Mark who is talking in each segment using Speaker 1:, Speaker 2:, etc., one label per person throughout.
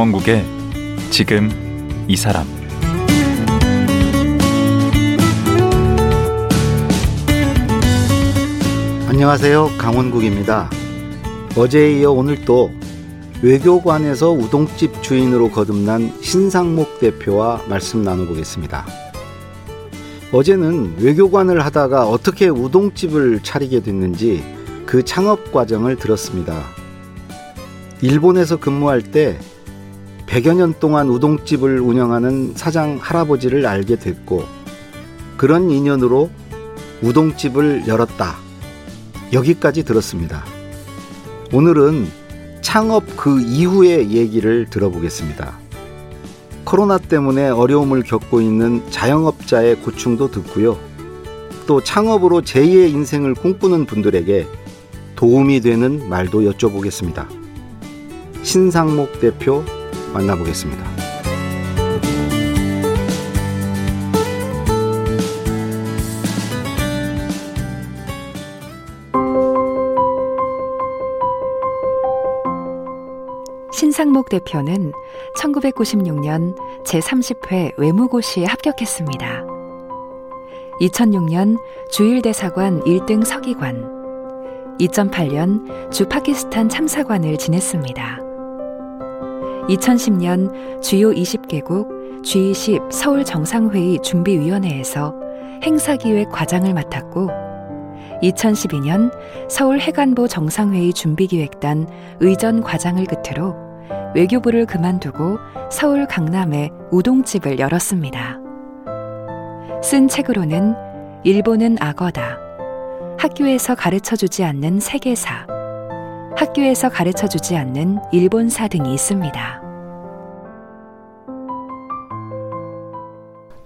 Speaker 1: 강원국의 지금 이 사람
Speaker 2: 안녕하세요. 강원국입니다. 어제에 이어 오늘 또 외교관에서 우동집 주인으로 거듭난 신상목 대표와 말씀 나눠보겠습니다. 어제는 외교관을 하다가 어떻게 우동집을 차리게 됐는지 그 창업 과정을 들었습니다. 일본에서 근무할 때 100여 년 동안 우동집을 운영하는 사장 할아버지를 알게 됐고 그런 인연으로 우동집을 열었다. 여기까지 들었습니다. 오늘은 창업 그 이후의 얘기를 들어보겠습니다. 코로나 때문에 어려움을 겪고 있는 자영업자의 고충도 듣고요. 또 창업으로 제2의 인생을 꿈꾸는 분들에게 도움이 되는 말도 여쭤보겠습니다. 신상목 대표 만나보겠습니다.
Speaker 3: 신상목 대표는 1996년 제30회 외무고시에 합격했습니다. 2006년 주일대사관 1등 서기관, 2008년 주 파키스탄 참사관을 지냈습니다. 2010년 주요 20개국 G20 서울 정상회의 준비위원회에서 행사기획 과장을 맡았고 2012년 서울 해관보 정상회의 준비기획단 의전 과장을 끝으로 외교부를 그만두고 서울 강남에 우동집을 열었습니다. 쓴 책으로는 일본은 악어다. 학교에서 가르쳐 주지 않는 세계사. 학교에서 가르쳐 주지 않는 일본사 등이 있습니다.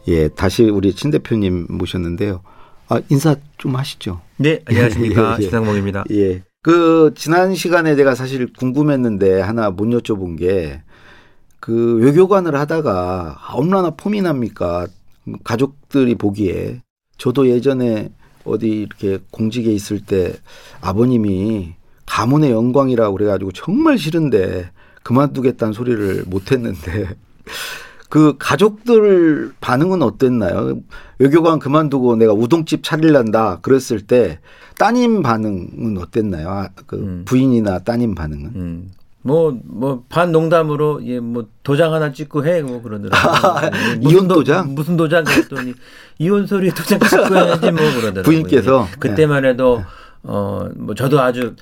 Speaker 2: 예, 다시 우리 친 대표님 모셨는데요. 아, 인사 좀 하시죠.
Speaker 4: 네, 안녕하십니까.
Speaker 2: 예, 예.
Speaker 4: 신상목입니다.
Speaker 2: 예. 그 지난 시간에 제가 사실 궁금했는데 하나 못 여쭤본 게 그 외교관을 하다가 얼마나 폼이 납니까? 가족들이 보기에 저도 예전에 어디 이렇게 공직에 있을 때 아버님이 가문의 영광이라고 그래가지고 정말 싫은데 그만두겠다는 소리를 못 했는데 그 가족들 반응은 어땠나요? 외교관 그만두고 내가 우동집 차릴란다 그랬을 때 따님 반응은 어땠나요? 아, 그
Speaker 4: 음.
Speaker 2: 부인이나 따님 반응은?
Speaker 4: 음. 뭐, 뭐, 반 농담으로, 예, 뭐, 도장 하나 찍고 해, 뭐, 그러더라고요.
Speaker 2: 이혼 도장?
Speaker 4: 무슨 도장 그랬더니, 이혼 소리 도장 찍고 해야지, 뭐, 그러더라고요.
Speaker 2: 부인께서?
Speaker 4: 예. 그때만 해도, 어, 뭐, 저도 아주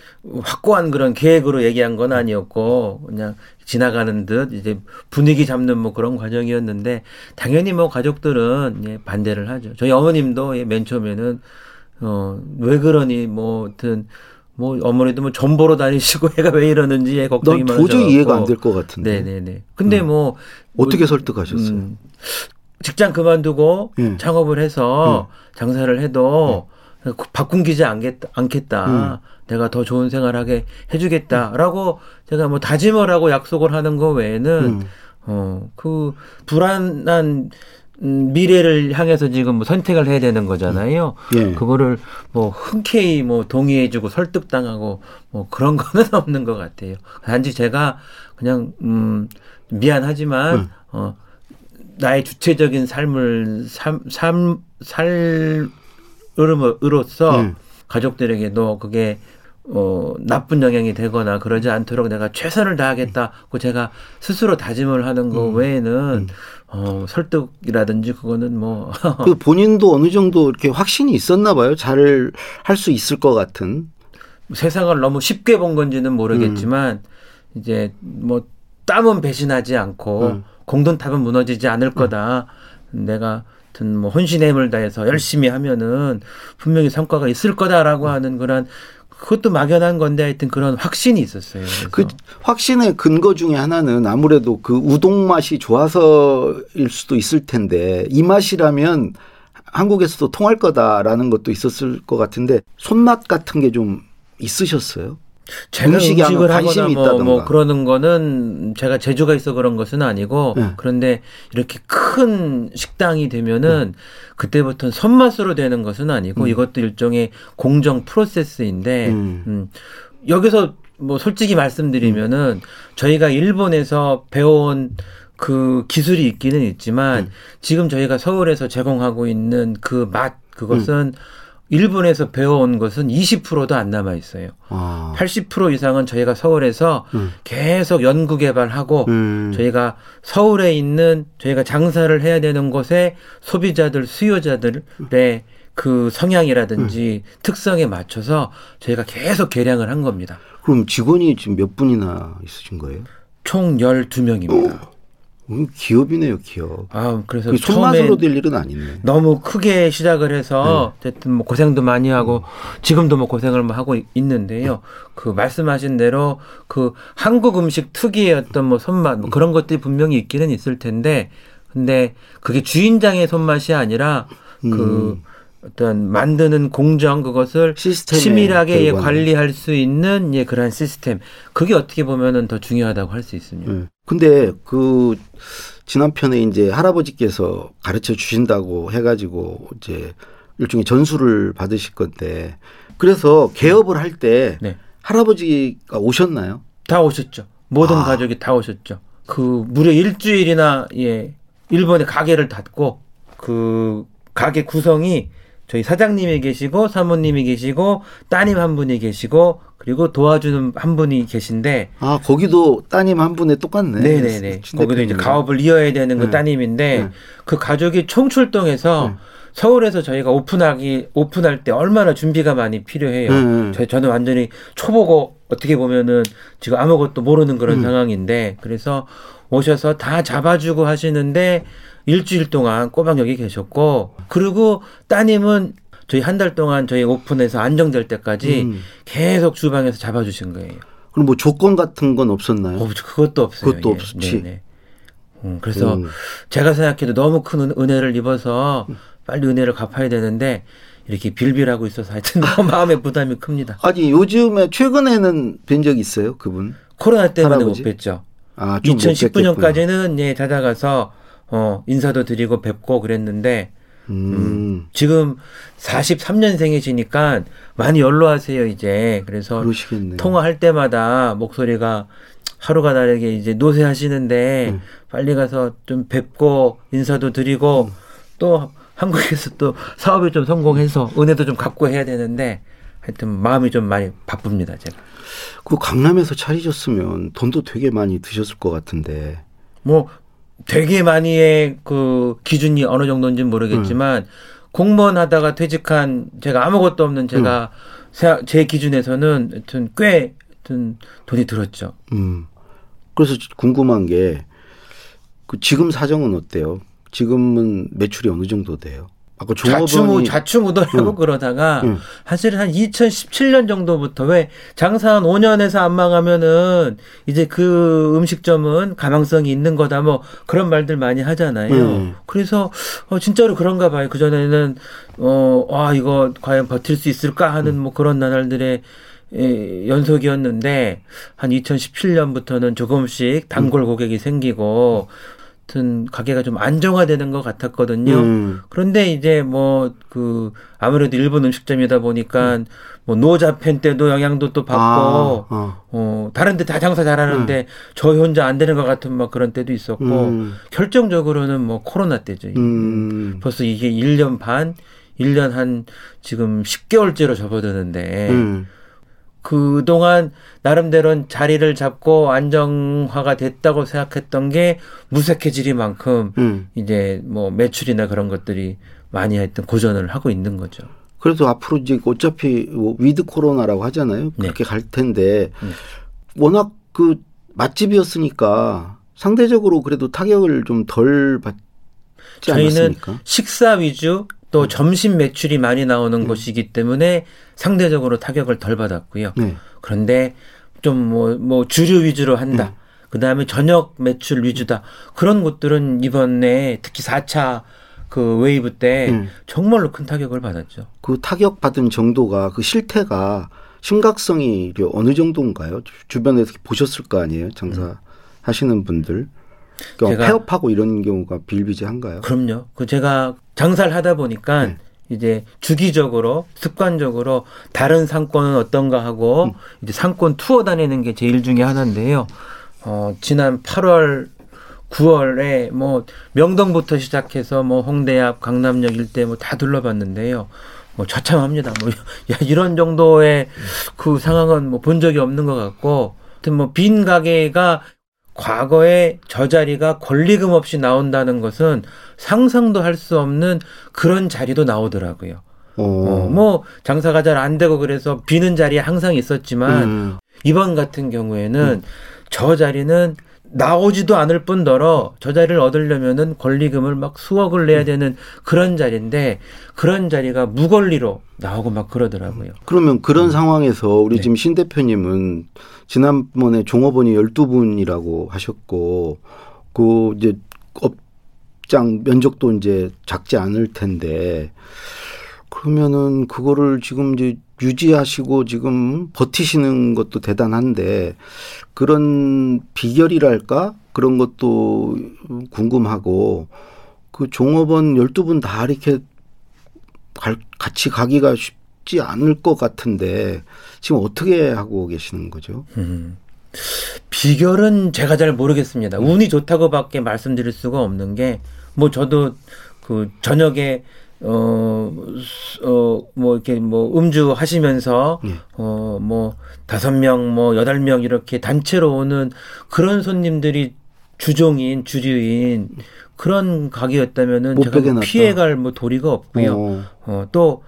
Speaker 4: 확고한 그런 계획으로 얘기한 건 아니었고, 그냥 지나가는 듯, 이제 분위기 잡는 뭐 그런 과정이었는데, 당연히 뭐, 가족들은, 예, 반대를 하죠. 저희 어머님도, 예, 맨 처음에는, 어, 왜 그러니, 뭐, 하여튼, 뭐, 어머니도 뭐, 전 보러 다니시고, 애가 왜 이러는지 예, 걱정이
Speaker 2: 난
Speaker 4: 많으셔
Speaker 2: 도저히 이해가 안 될 것 같은데.
Speaker 4: 네네네. 근데
Speaker 2: 음.
Speaker 4: 뭐.
Speaker 2: 어떻게
Speaker 4: 뭐,
Speaker 2: 설득하셨어요?
Speaker 4: 음, 직장 그만두고
Speaker 2: 예.
Speaker 4: 창업을 해서 장사를 해도
Speaker 2: 예.
Speaker 4: 바꾼기지 않겠다, 않겠다.
Speaker 2: 음.
Speaker 4: 내가 더 좋은 생활하게 해주겠다라고 제가 뭐 다짐을 하고 약속을 하는 거 외에는
Speaker 2: 음.
Speaker 4: 어, 그 불안한 음, 미래를 향해서 지금 뭐 선택을 해야 되는 거잖아요.
Speaker 2: 예.
Speaker 4: 그거를 뭐 흔쾌히 뭐 동의해주고 설득당하고 뭐 그런 거는 없는 것 같아요. 단지 제가 그냥 음 미안하지만
Speaker 2: 음.
Speaker 4: 어 나의 주체적인 삶을 삶 삶 살 으로서
Speaker 2: 음.
Speaker 4: 가족들에게도 그게 어, 나쁜 영향이 되거나 그러지 않도록 내가 최선을 다하겠다고 제가 스스로 다짐을 하는 거
Speaker 2: 음.
Speaker 4: 외에는 어, 설득이라든지 그거는 뭐
Speaker 2: 그 본인도 어느 정도 이렇게 확신이 있었나 봐요. 잘 할 수 있을 것 같은.
Speaker 4: 세상을 너무 쉽게 본 건지는 모르겠지만 이제 뭐 땀은 배신하지 않고
Speaker 2: 음.
Speaker 4: 공든탑은 무너지지 않을 거다. 내가 하여튼 뭐 혼신의 힘을 다해서 열심히 하면은 분명히 성과가 있을 거다라고 하는 그런 그것도 막연한 건데 하여튼 그런 확신이 있었어요. 그래서.
Speaker 2: 그 확신의 근거 중에 하나는 아무래도 그 우동 맛이 좋아서일 수도 있을 텐데 이 맛이라면 한국에서도 통할 거다라는 것도 있었을 것 같은데 손맛 같은 게 좀 있으셨어요? 음식에
Speaker 4: 음식을 하거나
Speaker 2: 관심이
Speaker 4: 뭐,
Speaker 2: 있다던가.
Speaker 4: 뭐 그러는 거는 제가 재주가 있어 그런 것은 아니고
Speaker 2: 네.
Speaker 4: 그런데 이렇게 큰 식당이 되면은 그때부터는 손맛으로 되는 것은 아니고
Speaker 2: 음.
Speaker 4: 이것도 일종의 공정 프로세스인데
Speaker 2: 음.
Speaker 4: 음. 여기서 뭐 솔직히 말씀드리면은 저희가 일본에서 배워온 그 기술이 있기는 있지만
Speaker 2: 음.
Speaker 4: 지금 저희가 서울에서 제공하고 있는 그 맛 그것은
Speaker 2: 음.
Speaker 4: 일본에서 배워온 것은 20%도 안 남아 있어요.
Speaker 2: 아.
Speaker 4: 80% 이상은 저희가 서울에서
Speaker 2: 음.
Speaker 4: 계속 연구 개발하고
Speaker 2: 음.
Speaker 4: 저희가 서울에 있는 저희가 장사를 해야 되는 곳에 소비자들 수요자들의 그 성향이라든지 특성에 맞춰서 저희가 계속 개량을 한 겁니다.
Speaker 2: 그럼 직원이 지금 몇 분이나 있으신 거예요?
Speaker 4: 총 12명입니다.
Speaker 2: 음, 기업이네요, 기업.
Speaker 4: 아, 그래서
Speaker 2: 그 손맛으로 될 일은 아니네.
Speaker 4: 너무 크게 시작을 해서
Speaker 2: 네.
Speaker 4: 어쨌든 뭐 고생도 많이 하고 지금도 뭐 고생을 뭐 하고 있는데요. 그 말씀하신 대로 그 한국 음식 특유의 어떤 뭐 손맛 뭐 그런 것들이 분명히 있기는 있을 텐데 근데 그게 주인장의 손맛이 아니라 그
Speaker 2: 음.
Speaker 4: 어떤 만드는 공정 그것을 치밀하게 예. 관리할 수 있는 예, 그러한 시스템 그게 어떻게 보면은 더 중요하다고 할 수 있습니다.
Speaker 2: 예. 근데 그 지난 편에 이제 할아버지께서 가르쳐 주신다고 해가지고 이제 일종의 전수를 받으실 건데 그래서 개업을 할때
Speaker 4: 네.
Speaker 2: 할아버지가 오셨나요?
Speaker 4: 다 오셨죠. 모든
Speaker 2: 아.
Speaker 4: 가족이 다 오셨죠. 그 무려 일주일이나 예 일본에 가게를 닫고 그 가게 구성이 저희 사장님이 계시고 사모님이 계시고 따님 한 분이 계시고 그리고 도와주는 한 분이 계신데
Speaker 2: 아 거기도 따님 한 분에 똑같네.
Speaker 4: 네네네
Speaker 2: 신
Speaker 4: 거기도 이제. 가업을 이어야 되는 그
Speaker 2: 네.
Speaker 4: 따님인데
Speaker 2: 네.
Speaker 4: 그 가족이 총출동해서
Speaker 2: 네.
Speaker 4: 서울에서 저희가 오픈하기 오픈할 때 얼마나 준비가 많이 필요해요.
Speaker 2: 네, 네.
Speaker 4: 저, 저는 완전히 초보고 어떻게 보면은 지금 아무것도 모르는 그런
Speaker 2: 음.
Speaker 4: 상황인데 그래서 오셔서 다 잡아주고 하시는데 일주일 동안 꼬박 여기 계셨고 그리고 따님은 저희 한 달 동안 저희 오픈해서 안정될 때까지
Speaker 2: 음.
Speaker 4: 계속 주방에서 잡아주신 거예요.
Speaker 2: 그럼 뭐 조건 같은 건 없었나요?
Speaker 4: 어, 그것도 없어요.
Speaker 2: 그것도
Speaker 4: 예.
Speaker 2: 없었지.
Speaker 4: 네네. 음, 그래서
Speaker 2: 음.
Speaker 4: 제가 생각해도 너무 큰 은- 은혜를 입어서 빨리 은혜를 갚아야 되는데 이렇게 빌빌하고 있어서 하여튼 너무 마음에 부담이 큽니다.
Speaker 2: 아니 요즘에 최근에는 뵌 적 있어요 그분?
Speaker 4: 코로나 때문에
Speaker 2: 할아버지?
Speaker 4: 못 뵀죠.
Speaker 2: 아, 좀못 뵙겠구나.
Speaker 4: 2019년까지는 예 찾아가서 어 인사도 드리고 뵙고 그랬는데
Speaker 2: 음,
Speaker 4: 지금 43년생이시니까 많이 연로하세요 이제 그래서
Speaker 2: 그러시겠네.
Speaker 4: 통화할 때마다 목소리가 하루가 다르게 이제 노쇠하시는데
Speaker 2: 음.
Speaker 4: 빨리 가서 좀 뵙고 인사도 드리고 또 한국에서 또 사업이 좀 성공해서 은혜도 좀 갚고 해야 되는데 하여튼 마음이 좀 많이 바쁩니다 제가
Speaker 2: 그 강남에서 차리셨으면 돈도 되게 많이 드셨을 것 같은데.
Speaker 4: 뭐 되게 많이의 그 기준이 어느 정도인지는 모르겠지만 공무원 하다가 퇴직한 제가 아무것도 없는 제가 세- 제 기준에서는 하여튼 꽤 하여튼 돈이 들었죠.
Speaker 2: 음. 그래서 궁금한 게, 그 지금 사정은 어때요? 지금은 매출이 어느 정도 돼요? 아까 종업원이
Speaker 4: 좌충 우돌하고
Speaker 2: 응.
Speaker 4: 그러다가
Speaker 2: 응.
Speaker 4: 사실 한 2017년 정도부터 왜 장사 한 5년에서 안 망하면은 이제 그 음식점은 가망성이 있는 거다 뭐 그런 말들 많이 하잖아요.
Speaker 2: 응.
Speaker 4: 그래서 어 진짜로 그런가 봐요. 그 전에는 어아 이거 과연 버틸 수 있을까 하는 뭐 그런 나날들의 예, 연속이었는데 한 2017년부터는 조금씩 단골 고객이 생기고 하여튼 가게가 좀 안정화되는 것 같았거든요.
Speaker 2: 음.
Speaker 4: 그런데 이제 뭐 그 아무래도 일본 음식점이다 보니까 뭐 노자팬 때도 영향도 또 받고
Speaker 2: 아, 어.
Speaker 4: 어 다른 데 다 장사 잘하는데 저희 혼자 안 되는 것 같은 막 그런 때도 있었고
Speaker 2: 음.
Speaker 4: 결정적으로는 뭐 코로나 때죠.
Speaker 2: 음.
Speaker 4: 벌써 이게 1년 반, 1년 한 지금 10개월째로 접어드는데
Speaker 2: 음.
Speaker 4: 그동안 나름대로는 자리를 잡고 안정화가 됐다고 생각했던 게 무색해지리만큼
Speaker 2: 음.
Speaker 4: 이제 뭐 매출이나 그런 것들이 많이 하여튼 고전을 하고 있는 거죠.
Speaker 2: 그래도 앞으로 이제 어차피 뭐 위드 코로나라고 하잖아요.
Speaker 4: 네.
Speaker 2: 그렇게 갈 텐데
Speaker 4: 네.
Speaker 2: 워낙 그 맛집이었으니까 상대적으로 그래도 타격을 좀 덜 받지
Speaker 4: 저희는
Speaker 2: 않았습니까?
Speaker 4: 식사 위주
Speaker 2: 음.
Speaker 4: 또 점심 매출이 많이 나오는 곳이기 때문에 상대적으로 타격을 덜 받았고요.
Speaker 2: 네.
Speaker 4: 그런데 좀 뭐뭐 주류 위주로 한다. 그 다음에 저녁 매출 위주다. 그런 곳들은 이번에 특히 4차 그 웨이브 때
Speaker 2: 음.
Speaker 4: 정말로 큰 타격을 받았죠.
Speaker 2: 그 타격 받은 정도가 그 실태가 심각성이 어느 정도인가요? 주- 주변에서 보셨을 거 아니에요? 장사 하시는 분들. 그러니까
Speaker 4: 제가-
Speaker 2: 폐업하고 이런 경우가 비일비재한가요?
Speaker 4: 그럼요. 그 제가 장사를 하다 보니까
Speaker 2: 네.
Speaker 4: 이제 주기적으로 습관적으로 다른 상권은 어떤가 하고
Speaker 2: 음.
Speaker 4: 이제 상권 투어 다니는 게 제일 중에 하나인데요. 어, 지난 8월 9월에 뭐 명동부터 시작해서 뭐 홍대 앞 강남역 일대 뭐 다 둘러봤는데요. 뭐 처참합니다. 뭐 야, 이런 정도의 그 상황은 뭐 본 적이 없는 것 같고, 하여튼 뭐 빈 가게가 과거에 저 자리가 권리금 없이 나온다는 것은 상상도 할 수 없는 그런 자리도 나오더라고요.
Speaker 2: 어,
Speaker 4: 어, 뭐 장사가 잘 안 되고 그래서 비는 자리에 항상 있었지만
Speaker 2: 음.
Speaker 4: 이번 같은 경우에는 저 자리는 나오지도 않을 뿐더러 저 자리를 얻으려면은 권리금을 막 수억을 내야 되는 그런 자리인데 그런 자리가 무권리로 나오고 막 그러더라고요.
Speaker 2: 그러면 그런
Speaker 4: 음.
Speaker 2: 상황에서 우리
Speaker 4: 네.
Speaker 2: 지금 신 대표님은 지난번에 종업원이 12분이라고 하셨고 그 이제 업장 면적도 이제 작지 않을 텐데 그러면은 그거를 지금 이제 유지하시고 지금 버티시는 것도 대단한데 그런 비결이랄까 그런 것도 궁금하고 그 종업원 12분 다 이렇게 갈- 같이 가기가 쉽지 않을 것 같은데 지금 어떻게 하고 계시는 거죠?
Speaker 4: 음. 비결은 제가 잘 모르겠습니다. 운이 좋다고밖에 말씀드릴 수가 없는 게 뭐 저도 그 저녁에 어 어 뭐 이렇게 뭐 음주 하시면서
Speaker 2: 예.
Speaker 4: 어 뭐 다섯 명 뭐 여덟 명 이렇게 단체로 오는 그런 손님들이 주종인 주류인 그런 가게였다면은
Speaker 2: 못
Speaker 4: 제가 뭐. 피해갈 뭐 도리가 없고요.
Speaker 2: 어.
Speaker 4: 어, 또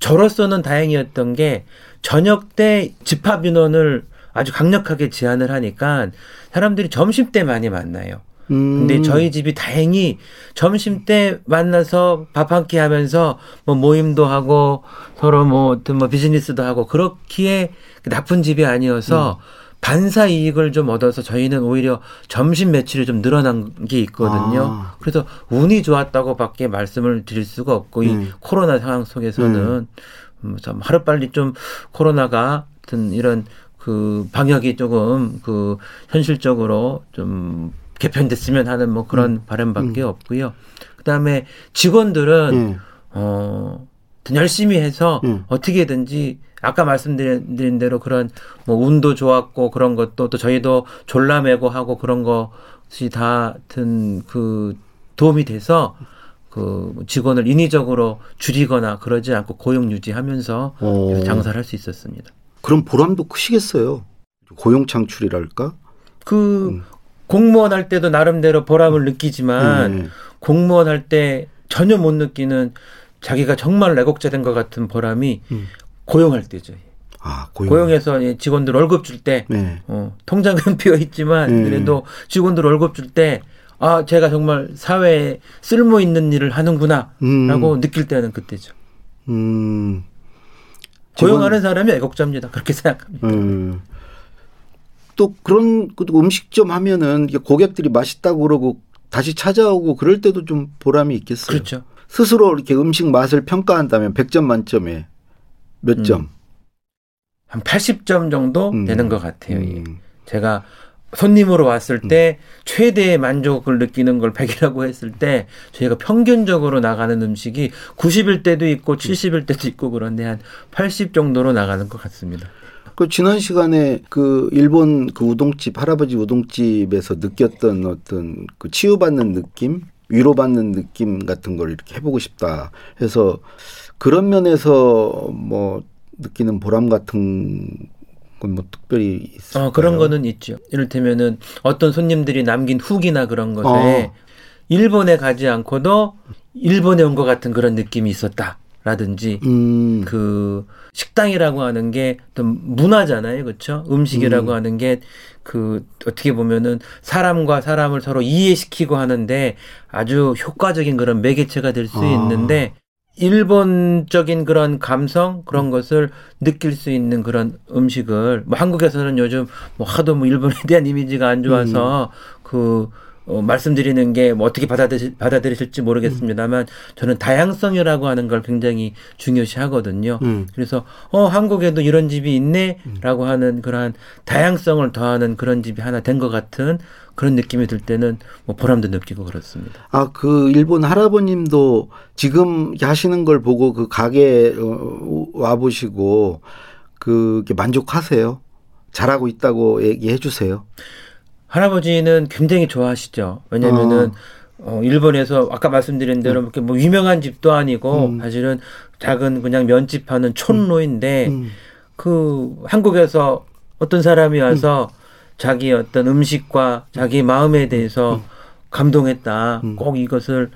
Speaker 4: 저로서는 다행이었던 게 저녁 때 집합 인원을 아주 강력하게 제한을 하니까 사람들이 점심 때 많이 만나요.
Speaker 2: 음.
Speaker 4: 근데 저희 집이 다행히 점심 때 만나서 밥 한 끼 하면서 뭐 모임도 하고 서로 뭐 어떤 뭐 비즈니스도 하고 그렇기에 나쁜 집이 아니어서
Speaker 2: 음.
Speaker 4: 반사 이익을 좀 얻어서 저희는 오히려 점심 매출이 좀 늘어난 게 있거든요.
Speaker 2: 아.
Speaker 4: 그래서 운이 좋았다고 밖에 말씀을 드릴 수가 없고 이
Speaker 2: 음.
Speaker 4: 코로나 상황 속에서는 음, 참 하루빨리 좀 코로나가 어떤 이런 그 방역이 조금 그 현실적으로 좀 개편됐으면 하는 뭐 그런 바람밖에 없고요. 그다음에 직원들은
Speaker 2: 예.
Speaker 4: 어, 더 열심히 해서
Speaker 2: 음.
Speaker 4: 어떻게든지 아까 말씀드린 대로 그런 뭐 운도 좋았고 그런 것도 또 저희도 졸라매고 하고 그런 것이 다 하여튼 그 도움이 돼서 그 직원을 인위적으로 줄이거나 그러지 않고 고용 유지하면서
Speaker 2: 어.
Speaker 4: 장사를 할 수 있었습니다.
Speaker 2: 그럼 보람도 크시겠어요. 고용 창출이랄까?
Speaker 4: 그
Speaker 2: 음.
Speaker 4: 공무원 할 때도 나름대로 보람을 느끼지만
Speaker 2: 예.
Speaker 4: 공무원 할 때 전혀 못 느끼는 자기가 정말 애국자 된 것 같은 보람이
Speaker 2: 음.
Speaker 4: 고용할 때죠.
Speaker 2: 아, 고용.
Speaker 4: 이 직원들 월급 줄 때,
Speaker 2: 네.
Speaker 4: 어, 통장은 비어 있지만,
Speaker 2: 음.
Speaker 4: 그래도 직원들 월급 줄 때, 아, 제가 정말 사회에 쓸모 있는 일을 하는구나,
Speaker 2: 음.
Speaker 4: 라고 느낄 때는 그때죠.
Speaker 2: 음.
Speaker 4: 고용하는 사람이 애국자입니다. 그렇게 생각합니다.
Speaker 2: 음. 또 그런 그 음식점 하면은 고객들이 맛있다고 그러고 다시 찾아오고 그럴 때도 좀 보람이 있겠어요.
Speaker 4: 그렇죠.
Speaker 2: 스스로 이렇게 음식 맛을 평가한다면 100점 만점에 몇
Speaker 4: 음.
Speaker 2: 점?
Speaker 4: 한 80점 정도
Speaker 2: 음.
Speaker 4: 되는 것 같아요. 예.
Speaker 2: 음.
Speaker 4: 제가 손님으로 왔을 때 최대의 만족을 느끼는 걸 100이라고 했을 때 저희가 평균적으로 나가는 음식이 90일 때도 있고 70일 때도 있고 그런데 한 80 정도로 나가는 것 같습니다.
Speaker 2: 그 지난 시간에 그 일본 그 우동집 할아버지 우동집에서 느꼈던 어떤 그 치유받는 느낌, 위로받는 느낌 같은 걸 이렇게 해보고 싶다 해서 그런 면에서 뭐 느끼는 보람 같은 건 뭐 특별히 있어요.
Speaker 4: 어, 그런 거는 있죠. 이를테면은 어떤 손님들이 남긴 후기나 그런 것에
Speaker 2: 어.
Speaker 4: 일본에 가지 않고도 일본에 온 것 같은 그런 느낌이 있었다 라든지
Speaker 2: 음,
Speaker 4: 그 식당이라고 하는 게 어떤 문화잖아요. 그렇죠? 음식이라고
Speaker 2: 음.
Speaker 4: 하는 게 그 어떻게 보면은 사람과 사람을 서로 이해시키고 하는데 아주 효과적인 그런 매개체가 될수
Speaker 2: 아.
Speaker 4: 있는데 일본적인 그런 감성 그런 것을 느낄 수 있는 그런 음식을 뭐 한국에서는 요즘 뭐 하도 뭐 일본에 대한 이미지가 안 좋아서 그 어, 말씀드리는 게 뭐 어떻게 받아들이, 받아들이실지 모르겠습니다만 저는 다양성이라고 하는 걸 굉장히 중요시 하거든요.
Speaker 2: 음.
Speaker 4: 그래서 어 한국에도 이런 집이 있네라고 하는 그러한 다양성을 더하는 그런 집이 하나 된 것 같은 그런 느낌이 들 때는 뭐 보람도 느끼고 그렇습니다.
Speaker 2: 아, 그 일본 할아버님도 지금 하시는 걸 보고 그 가게 어, 와 보시고 그게 만족하세요? 잘하고 있다고 얘기해 주세요.
Speaker 4: 할아버지는 굉장히 좋아하시죠. 왜냐면은 어, 일본에서 아까 말씀드린 대로 이렇게 뭐 유명한 집도 아니고
Speaker 2: 음.
Speaker 4: 사실은 작은 그냥 면집 하는 촌로인데
Speaker 2: 음.
Speaker 4: 그 한국에서 어떤 사람이 와서 자기 어떤 음식과 자기 마음에 대해서 감동했다.
Speaker 2: 음.
Speaker 4: 꼭 이것을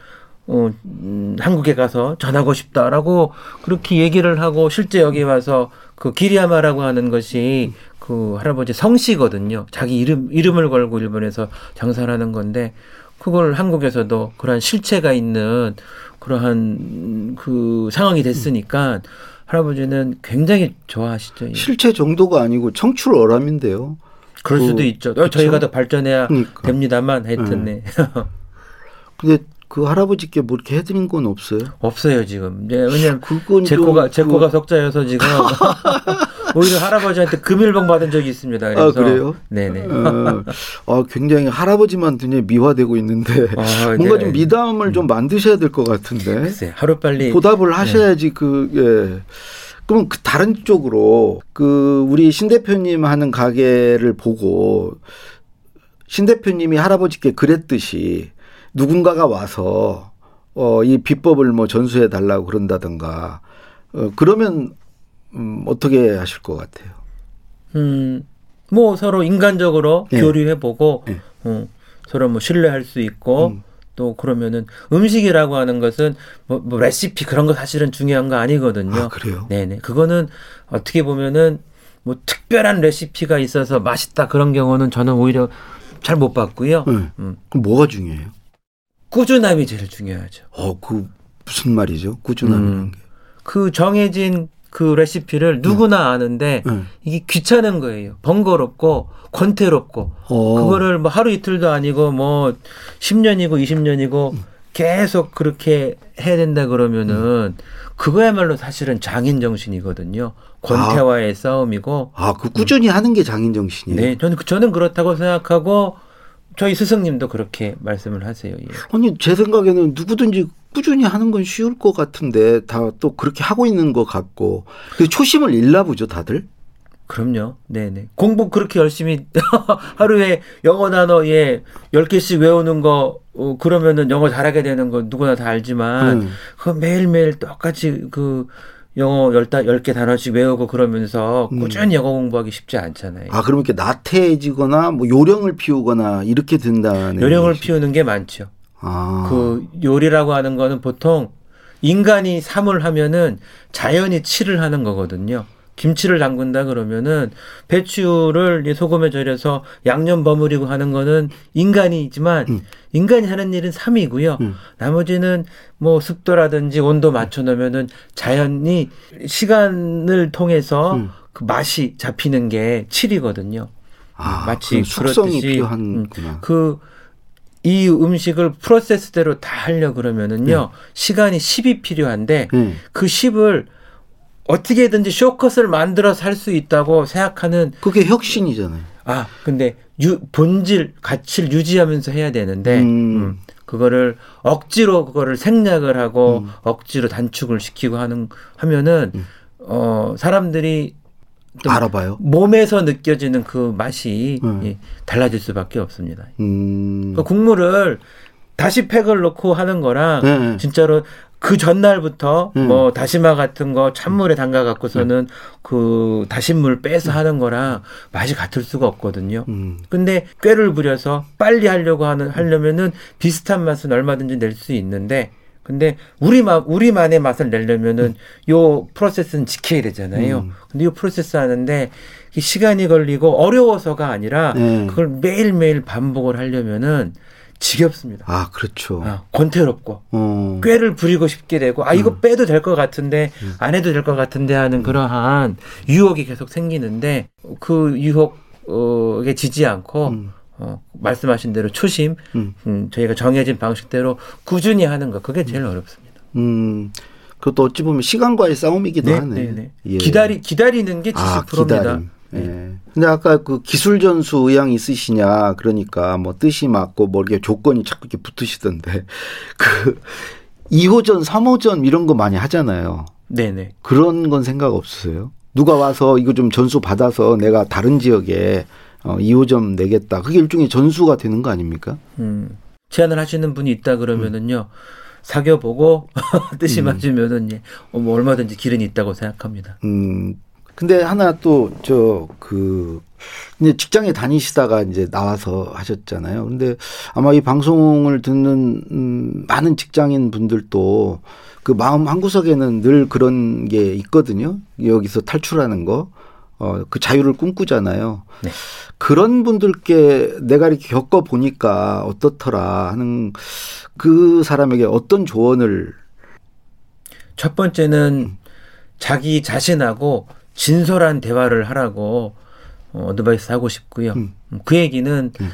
Speaker 4: 어, 음, 한국에 가서 전하고 싶다라고 그렇게 얘기를 하고 실제 여기 와서 그 기리야마라고 하는 것이 그 할아버지 성씨거든요. 자기 이름 이름을 걸고 일본에서 장사를 하는 건데 그걸 한국에서도 그러한 실체가 있는 그러한 그 상황이 됐으니까 할아버지는 굉장히 좋아하시죠. 예.
Speaker 2: 실체 정도가 아니고 청출 어람인데요.
Speaker 4: 그럴
Speaker 2: 그-
Speaker 4: 수도 있죠. 어,
Speaker 2: 그쵸?
Speaker 4: 저희가 더 발전해야
Speaker 2: 그러니까.
Speaker 4: 됩니다만 하여튼 네.
Speaker 2: 근데 그 할아버지께 뭐 이렇게 해드린 건 없어요?
Speaker 4: 없어요 지금. 네, 왜냐면
Speaker 2: 그건 제좀
Speaker 4: 코가 제
Speaker 2: 그-
Speaker 4: 코가 석자여서 지금 오히려 할아버지한테 금일봉 받은 적이 있습니다. 그래서
Speaker 2: 아, 그래요?
Speaker 4: 네네.
Speaker 2: 어, 아, 굉장히 할아버지만 굉장히 미화되고 있는데
Speaker 4: 아,
Speaker 2: 뭔가
Speaker 4: 네.
Speaker 2: 좀 미담을 좀 만드셔야 될 것 같은데
Speaker 4: 글쎄 하루 빨리
Speaker 2: 보답을 하셔야지 그 예. 그럼 그 다른 쪽으로 그 우리 신 대표님 하는 가게를 보고 신 대표님이 할아버지께 그랬듯이 누군가가 와서 어 이 비법을 뭐 전수해 달라고 그런다든가 어 그러면 음 어떻게 하실 것 같아요?
Speaker 4: 음 뭐 서로 인간적으로
Speaker 2: 네.
Speaker 4: 교류해보고
Speaker 2: 네.
Speaker 4: 어, 서로 뭐 신뢰할 수 있고
Speaker 2: 음.
Speaker 4: 또 그러면은 음식이라고 하는 것은 뭐, 뭐 레시피 그런 거 사실은 중요한 거 아니거든요.
Speaker 2: 아 그래요?
Speaker 4: 네네. 그거는 어떻게 보면은 뭐 특별한 레시피가 있어서 맛있다 그런 경우는 저는 오히려 잘 못 봤고요.
Speaker 2: 네.
Speaker 4: 음.
Speaker 2: 그럼 뭐가 중요해요?
Speaker 4: 꾸준함이 제일 중요하죠.
Speaker 2: 어 그 무슨 말이죠? 꾸준함이라는
Speaker 4: 음.
Speaker 2: 게.
Speaker 4: 그 정해진 그 레시피를 누구나 아는데
Speaker 2: 네.
Speaker 4: 이게 귀찮은 거예요. 번거롭고 권태롭고
Speaker 2: 어.
Speaker 4: 그거를 뭐 하루 이틀도 아니고 뭐 10년이고 20년이고 계속 그렇게 해야 된다 그러면은 그거야말로 사실은 장인 정신이거든요. 권태와의 싸움이고.
Speaker 2: 아, 그 꾸준히 하는 게 장인 정신이에요.
Speaker 4: 네, 저는 저는 그렇다고 생각하고 저희 스승님도 그렇게 말씀을 하세요. 예.
Speaker 2: 아니 제 생각에는 누구든지 꾸준히 하는 건 쉬울 것 같은데 다 또 그렇게 하고 있는 것 같고 그 초심을 잃나 보죠 다들.
Speaker 4: 그럼요. 네네. 공부 그렇게 열심히 하루에 영어 단어 예 10개씩 외우는 거 어, 그러면은 영어 잘하게 되는 거 누구나 다 알지만
Speaker 2: 음.
Speaker 4: 그 매일매일 똑같이 그 영어 열다 10개 단어씩 외우고 그러면서
Speaker 2: 음.
Speaker 4: 꾸준히 영어 공부하기 쉽지 않잖아요.
Speaker 2: 아 그러면 이렇게 나태해지거나 뭐 요령을 피우거나 이렇게 된다는.
Speaker 4: 요령을
Speaker 2: 얘기시-
Speaker 4: 피우는 게 많죠.
Speaker 2: 아.
Speaker 4: 그 요리라고 하는 거는 보통 인간이 삼을 하면은 자연이 칠을 하는 거거든요. 김치를 담근다 그러면은 배추를 이 소금에 절여서 양념 버무리고 하는 거는 인간이지만
Speaker 2: 음.
Speaker 4: 인간이 하는 일은 삼이고요.
Speaker 2: 음.
Speaker 4: 나머지는 뭐 습도라든지 온도 맞춰 놓으면은 자연이 시간을 통해서
Speaker 2: 음.
Speaker 4: 그 맛이 잡히는 게 칠이거든요.
Speaker 2: 아,
Speaker 4: 마치
Speaker 2: 그 숙성이 필요한구나.
Speaker 4: 그 이 음식을 프로세스대로 다 하려 그러면은요 시간이 10이 필요한데
Speaker 2: 네.
Speaker 4: 그 10을 어떻게든지 쇼컷을 만들어서 할 수 있다고 생각하는
Speaker 2: 그게 혁신이잖아요.
Speaker 4: 아 근데 유, 본질 가치를 유지하면서 해야 되는데
Speaker 2: 음.
Speaker 4: 음, 그거를 억지로 그거를 생략을 하고
Speaker 2: 음.
Speaker 4: 억지로 단축을 시키고 하는 하면은
Speaker 2: 음.
Speaker 4: 어 사람들이 좀
Speaker 2: 알아봐요.
Speaker 4: 몸에서 느껴지는 그 맛이
Speaker 2: 음.
Speaker 4: 예, 달라질 수밖에 없습니다.
Speaker 2: 음.
Speaker 4: 그 국물을 다시 팩을 넣고 하는 거랑
Speaker 2: 네.
Speaker 4: 진짜로 그 전날부터
Speaker 2: 음.
Speaker 4: 뭐 다시마 같은 거 찬물에 담가 갖고서는 그 다신물 빼서 하는 거랑 맛이 같을 수가 없거든요.
Speaker 2: 음.
Speaker 4: 근데 꾀를 부려서 빨리 하려고 하는 하려면은 비슷한 맛은 얼마든지 낼 수 있는데 근데 우리 마 우리만의 맛을 내려면은 요 프로세스는 지켜야 되잖아요.
Speaker 2: 음.
Speaker 4: 근데 요 프로세스 하는데 이 시간이 걸리고 어려워서가 아니라
Speaker 2: 네.
Speaker 4: 그걸 매일매일 반복을 하려면은 지겹습니다.
Speaker 2: 아 그렇죠.
Speaker 4: 아, 권태롭고
Speaker 2: 어.
Speaker 4: 꾀를 부리고 싶게 되고 아 이거 빼도 될 것 같은데 안 해도 될 것 같은데 하는 그러한 유혹이 계속 생기는데 그 유혹에 지지 않고
Speaker 2: 음.
Speaker 4: 어, 말씀하신 대로 초심,
Speaker 2: 음.
Speaker 4: 음, 저희가 정해진 방식대로 꾸준히 하는 거 그게 제일 어렵습니다.
Speaker 2: 음. 그것도 어찌 보면 시간과의 싸움이기도 하네. 예.
Speaker 4: 기다리 기다리는 게
Speaker 2: 아,
Speaker 4: 70%입니다.
Speaker 2: 기다림. 예. 근데 아까 그 기술 전수 의향 있으시냐 그러니까 뭐 뜻이 맞고 뭐 이렇게 조건이 자꾸 이렇게 붙으시던데 그 2호전, 3호전 이런 거 많이 하잖아요.
Speaker 4: 네네.
Speaker 2: 그런 건 생각 없으세요? 누가 와서 이거 좀 전수 받아서 내가 다른 지역에 어, 2호점 내겠다. 그게 일종의 전수가 되는 거 아닙니까?
Speaker 4: 음, 제안을 하시는 분이 있다 그러면은요. 사귀어보고 뜻이 맞으면은 예, 어, 뭐 얼마든지 길은 있다고 생각합니다.
Speaker 2: 음, 근데 하나 또 저 그 이제 직장에 다니시다가 이제 나와서 하셨잖아요. 근데 아마 이 방송을 듣는 음, 많은 직장인 분들도 그 마음 한 구석에는 늘 그런 게 있거든요. 여기서 탈출하는 거. 어, 그 자유를 꿈꾸잖아요.
Speaker 4: 네.
Speaker 2: 그런 분들께 내가 이렇게 겪어 보니까 어떻더라 하는 그 사람에게 어떤 조언을
Speaker 4: 첫 번째는 자기 자신하고 진솔한 대화를 하라고 어, 어드바이스 하고 싶고요.
Speaker 2: 음.
Speaker 4: 음, 그 얘기는
Speaker 2: 음.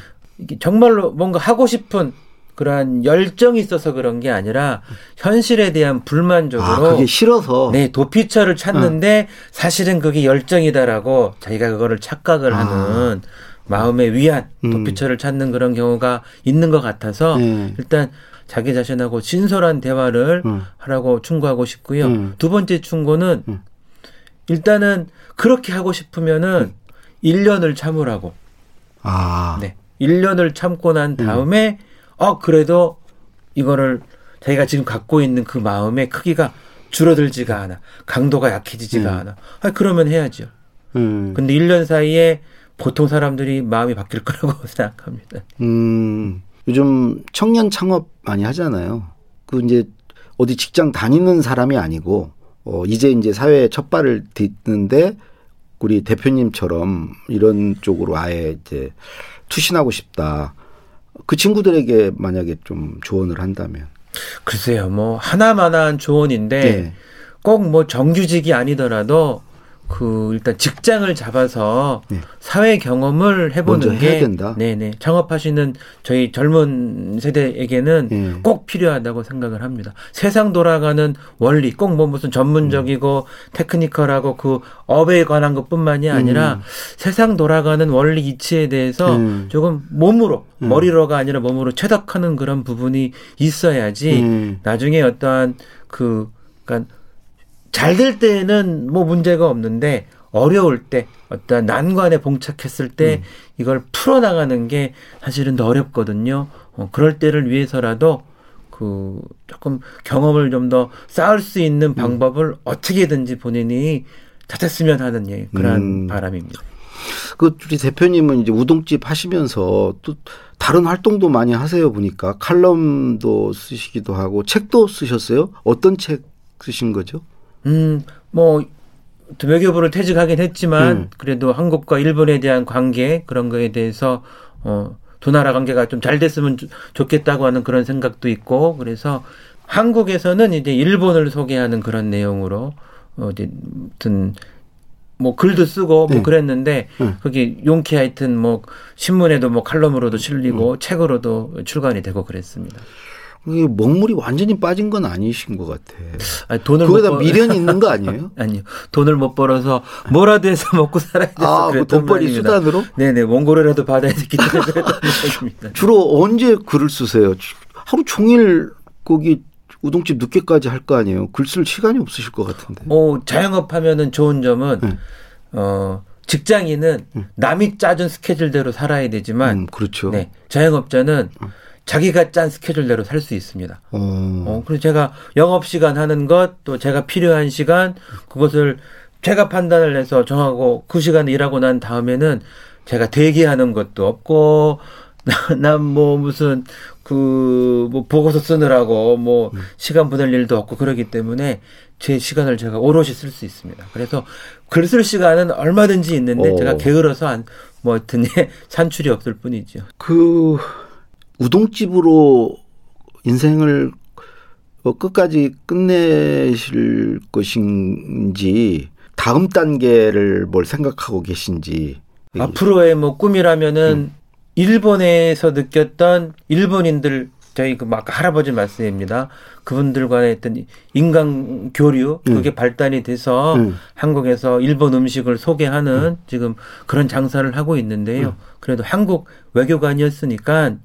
Speaker 4: 정말로 뭔가 하고 싶은 그러한 열정이 있어서 그런 게 아니라 현실에 대한 불만족으로
Speaker 2: 아, 그게 싫어서
Speaker 4: 네, 도피처를 찾는데 사실은 그게 열정이다라고 자기가 그거를 착각을
Speaker 2: 아.
Speaker 4: 하는 마음의 위안,
Speaker 2: 음.
Speaker 4: 도피처를 찾는 그런 경우가 있는 것 같아서
Speaker 2: 네.
Speaker 4: 일단 자기 자신하고 진솔한 대화를
Speaker 2: 음.
Speaker 4: 하라고 충고하고 싶고요.
Speaker 2: 음.
Speaker 4: 두 번째 충고는
Speaker 2: 음.
Speaker 4: 일단은 그렇게 하고 싶으면은 1년을 참으라고.
Speaker 2: 아,
Speaker 4: 네. 1년을 참고 난 다음에 어 그래도 이거를 자기가 지금 갖고 있는 그 마음의 크기가 줄어들지가 않아. 강도가 약해지지가
Speaker 2: 음.
Speaker 4: 않아. 아 그러면 해야죠.
Speaker 2: 음.
Speaker 4: 근데 1년 사이에 보통 사람들이 마음이 바뀔 거라고 생각합니다.
Speaker 2: 음, 요즘 청년 창업 많이 하잖아요. 그 이제 어디 직장 다니는 사람이 아니고 어 이제 이제 사회에 첫 발을 딛는데 우리 대표님처럼 이런 쪽으로 아예 이제 투신하고 싶다. 그 친구들에게 만약에 좀 조언을 한다면.
Speaker 4: 글쎄요, 뭐 하나만한 조언인데
Speaker 2: 네.
Speaker 4: 꼭뭐 정규직이 아니더라도 그 일단 직장을 잡아서
Speaker 2: 네.
Speaker 4: 사회 경험을 해보는
Speaker 2: 먼저
Speaker 4: 게
Speaker 2: 해야 된다.
Speaker 4: 네네 창업하시는 저희 젊은 세대에게는
Speaker 2: 네.
Speaker 4: 꼭 필요하다고 생각을 합니다. 세상 돌아가는 원리 꼭 뭐 무슨 전문적이고 테크니컬하고 그 업에 관한 것뿐만이 아니라
Speaker 2: 음.
Speaker 4: 세상 돌아가는 원리 이치에 대해서
Speaker 2: 음.
Speaker 4: 조금 몸으로
Speaker 2: 음.
Speaker 4: 머리로가 아니라 몸으로 체득하는 그런 부분이 있어야지
Speaker 2: 음.
Speaker 4: 나중에 어떠한 그 그러니까 잘 될 때는 뭐 문제가 없는데 어려울 때 어떤 난관에 봉착했을 때 이걸 풀어나가는 게 사실은 더 어렵거든요. 어, 그럴 때를 위해서라도 그 조금 경험을 좀 더 쌓을 수 있는 방법을 어떻게든지 본인이 찾았으면 하는 예, 그런
Speaker 2: 음.
Speaker 4: 바람입니다.
Speaker 2: 그 우리 대표님은 이제 우동집 하시면서 또 다른 활동도 많이 하세요 보니까 칼럼도 쓰시기도 하고 책도 쓰셨어요? 어떤 책 쓰신 거죠?
Speaker 4: 음, 뭐 외교부를 퇴직하긴 했지만
Speaker 2: 음.
Speaker 4: 그래도 한국과 일본에 대한 관계 그런 거에 대해서 어, 두 나라 관계가 좀 잘 됐으면 좋- 좋겠다고 하는 그런 생각도 있고 그래서 한국에서는 이제 일본을 소개하는 그런 내용으로 어, 이제 무튼 뭐 글도 쓰고 뭐
Speaker 2: 네.
Speaker 4: 그랬는데
Speaker 2: 음.
Speaker 4: 그게 용케 하여튼 뭐 신문에도 뭐 칼럼으로도 실리고
Speaker 2: 음.
Speaker 4: 책으로도 출간이 되고 그랬습니다.
Speaker 2: 먹물이 완전히 빠진 건 아니신 것 같아.
Speaker 4: 아니, 돈을
Speaker 2: 거기다
Speaker 4: 못 벌-
Speaker 2: 미련이 있는 거 아니에요?
Speaker 4: 아니요. 돈을 못 벌어서 뭐라도 해서 먹고 살아야 돼서
Speaker 2: 아, 그 돈벌이
Speaker 4: 말입니다.
Speaker 2: 수단으로?
Speaker 4: 네네. 몽골이라도 받아야 됐기 때문에 그랬던.
Speaker 2: 주로 언제 글을 쓰세요? 하루 종일 거기 우동집 늦게까지 할 거 아니에요? 글 쓸 시간이 없으실 것 같은데.
Speaker 4: 뭐 자영업 하면은 좋은 점은
Speaker 2: 네.
Speaker 4: 어 직장인은 남이 짜준 스케줄대로 살아야 되지만
Speaker 2: 음, 그렇죠.
Speaker 4: 네. 자영업자는 자기가 짠 스케줄대로 살 수 있습니다.
Speaker 2: 어.
Speaker 4: 어, 그래서 제가 영업 시간 하는 것, 또 제가 필요한 시간, 그것을 제가 판단을 해서 정하고 그 시간에 일하고 난 다음에는 제가 대기하는 것도 없고, 난 뭐 무슨 그 뭐 보고서 쓰느라고 뭐 시간 보낼 일도 없고 그러기 때문에 제 시간을 제가 오롯이 쓸 수 있습니다. 그래서 글 쓸 시간은 얼마든지 있는데
Speaker 2: 어.
Speaker 4: 제가 게을러서 안, 뭐 하여튼 예, 산출이 없을 뿐이죠.
Speaker 2: 그 우동집으로 인생을 어, 끝까지 끝내실 것인지 다음 단계를 뭘 생각하고 계신지
Speaker 4: 앞으로의 뭐 꿈이라면은 일본에서 느꼈던 일본인들 저희 그 아까 할아버지 말씀입니다. 그분들과의 어떤 인간 교류 그게 발달이 돼서
Speaker 2: 음.
Speaker 4: 한국에서 일본 음식을 소개하는 지금 그런 장사를 하고 있는데요. 그래도 한국 외교관이었으니까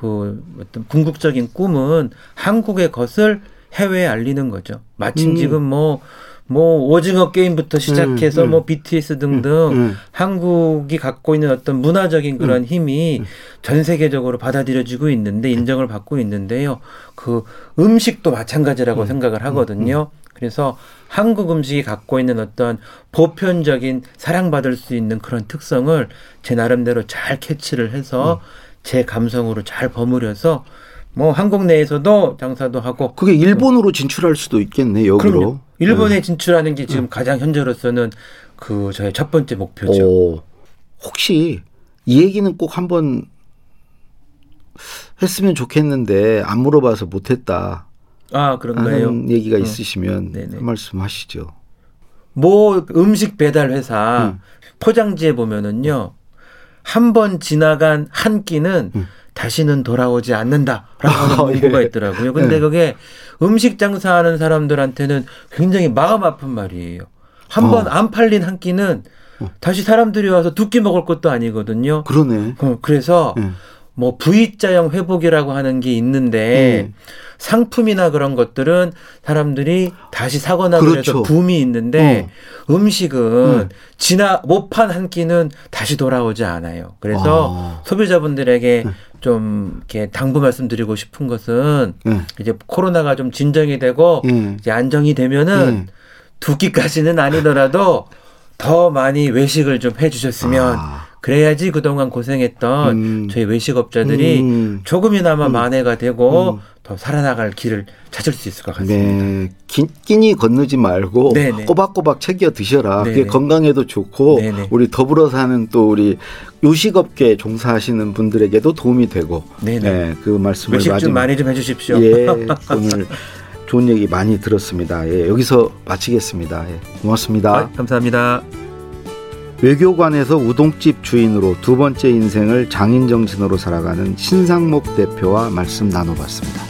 Speaker 4: 그 어떤 궁극적인 꿈은 한국의 것을 해외에 알리는 거죠. 마침
Speaker 2: 음.
Speaker 4: 지금 뭐, 뭐, 오징어 게임부터 시작해서
Speaker 2: 음, 음.
Speaker 4: 뭐 BTS 등등
Speaker 2: 음.
Speaker 4: 한국이 갖고 있는 어떤 문화적인 그런 힘이 전 세계적으로 받아들여지고 있는데 인정을 받고 있는데요. 그 음식도 마찬가지라고 생각을 하거든요. 그래서 한국 음식이 갖고 있는 어떤 보편적인 사랑받을 수 있는 그런 특성을 제 나름대로 잘 캐치를 해서 제 감성으로 잘 버무려서 뭐 한국 내에서도 장사도 하고
Speaker 2: 그게 일본으로 진출할 수도 있겠네 여기로.
Speaker 4: 그럼요. 일본에
Speaker 2: 네.
Speaker 4: 진출하는 게 지금 가장 현재로서는 그 저의 첫 번째 목표죠.
Speaker 2: 오, 혹시 이 얘기는 꼭 한번 했으면 좋겠는데 안 물어봐서 못했다
Speaker 4: 아 그런가요?
Speaker 2: 하는 얘기가
Speaker 4: 어.
Speaker 2: 있으시면
Speaker 4: 네네.
Speaker 2: 한 말씀 하시죠.
Speaker 4: 뭐 음식 배달 회사
Speaker 2: 음.
Speaker 4: 포장지에 보면은요 한 번 지나간 한 끼는 다시는 돌아오지 않는다라고 하는
Speaker 2: 아,
Speaker 4: 문구가
Speaker 2: 예.
Speaker 4: 있더라고요. 근데
Speaker 2: 예.
Speaker 4: 그게 음식 장사하는 사람들한테는 굉장히 마음 아픈 말이에요. 한번
Speaker 2: 어.
Speaker 4: 안 팔린 한 끼는 다시 사람들이 와서 두 끼 먹을 것도 아니거든요.
Speaker 2: 그러네.
Speaker 4: 어, 그래서
Speaker 2: 음.
Speaker 4: 뭐 V자형 회복이라고 하는 게 있는데
Speaker 2: 음.
Speaker 4: 상품이나 그런 것들은 사람들이 다시 사거나 그래서
Speaker 2: 그렇죠.
Speaker 4: 붐이 있는데 음식은
Speaker 2: 음.
Speaker 4: 지나 못판 한 끼는 다시 돌아오지 않아요. 그래서
Speaker 2: 아.
Speaker 4: 소비자분들에게 좀 이렇게 당부 말씀드리고 싶은 것은
Speaker 2: 예.
Speaker 4: 이제 코로나가 좀 진정이 되고
Speaker 2: 예.
Speaker 4: 이제 안정이 되면은
Speaker 2: 음.
Speaker 4: 두 끼까지는 아니더라도 더 많이 외식을 좀 해주셨으면
Speaker 2: 아.
Speaker 4: 그래야지 그동안 고생했던
Speaker 2: 음.
Speaker 4: 저희 외식업자들이
Speaker 2: 음.
Speaker 4: 조금이나마 만회가 되고
Speaker 2: 음.
Speaker 4: 더 살아나갈 길을 찾을 수 있을 것 같습니다.
Speaker 2: 네, 긴, 끼니 건너지 말고
Speaker 4: 네네.
Speaker 2: 꼬박꼬박 챙겨 드셔라. 그게
Speaker 4: 네네.
Speaker 2: 건강에도 좋고
Speaker 4: 네네.
Speaker 2: 우리 더불어 사는 또 우리 요식업계 종사하시는 분들에게도 도움이 되고
Speaker 4: 네네.
Speaker 2: 네, 그 말씀을
Speaker 4: 외식 좀 많이 좀 해주십시오.
Speaker 2: 예, 오늘 좋은 얘기 많이 들었습니다. 예, 여기서 마치겠습니다. 예, 고맙습니다.
Speaker 4: 아, 감사합니다.
Speaker 2: 외교관에서 우동집 주인으로 두 번째 인생을 장인 정신으로 살아가는 신상목 대표와 말씀 나눠봤습니다.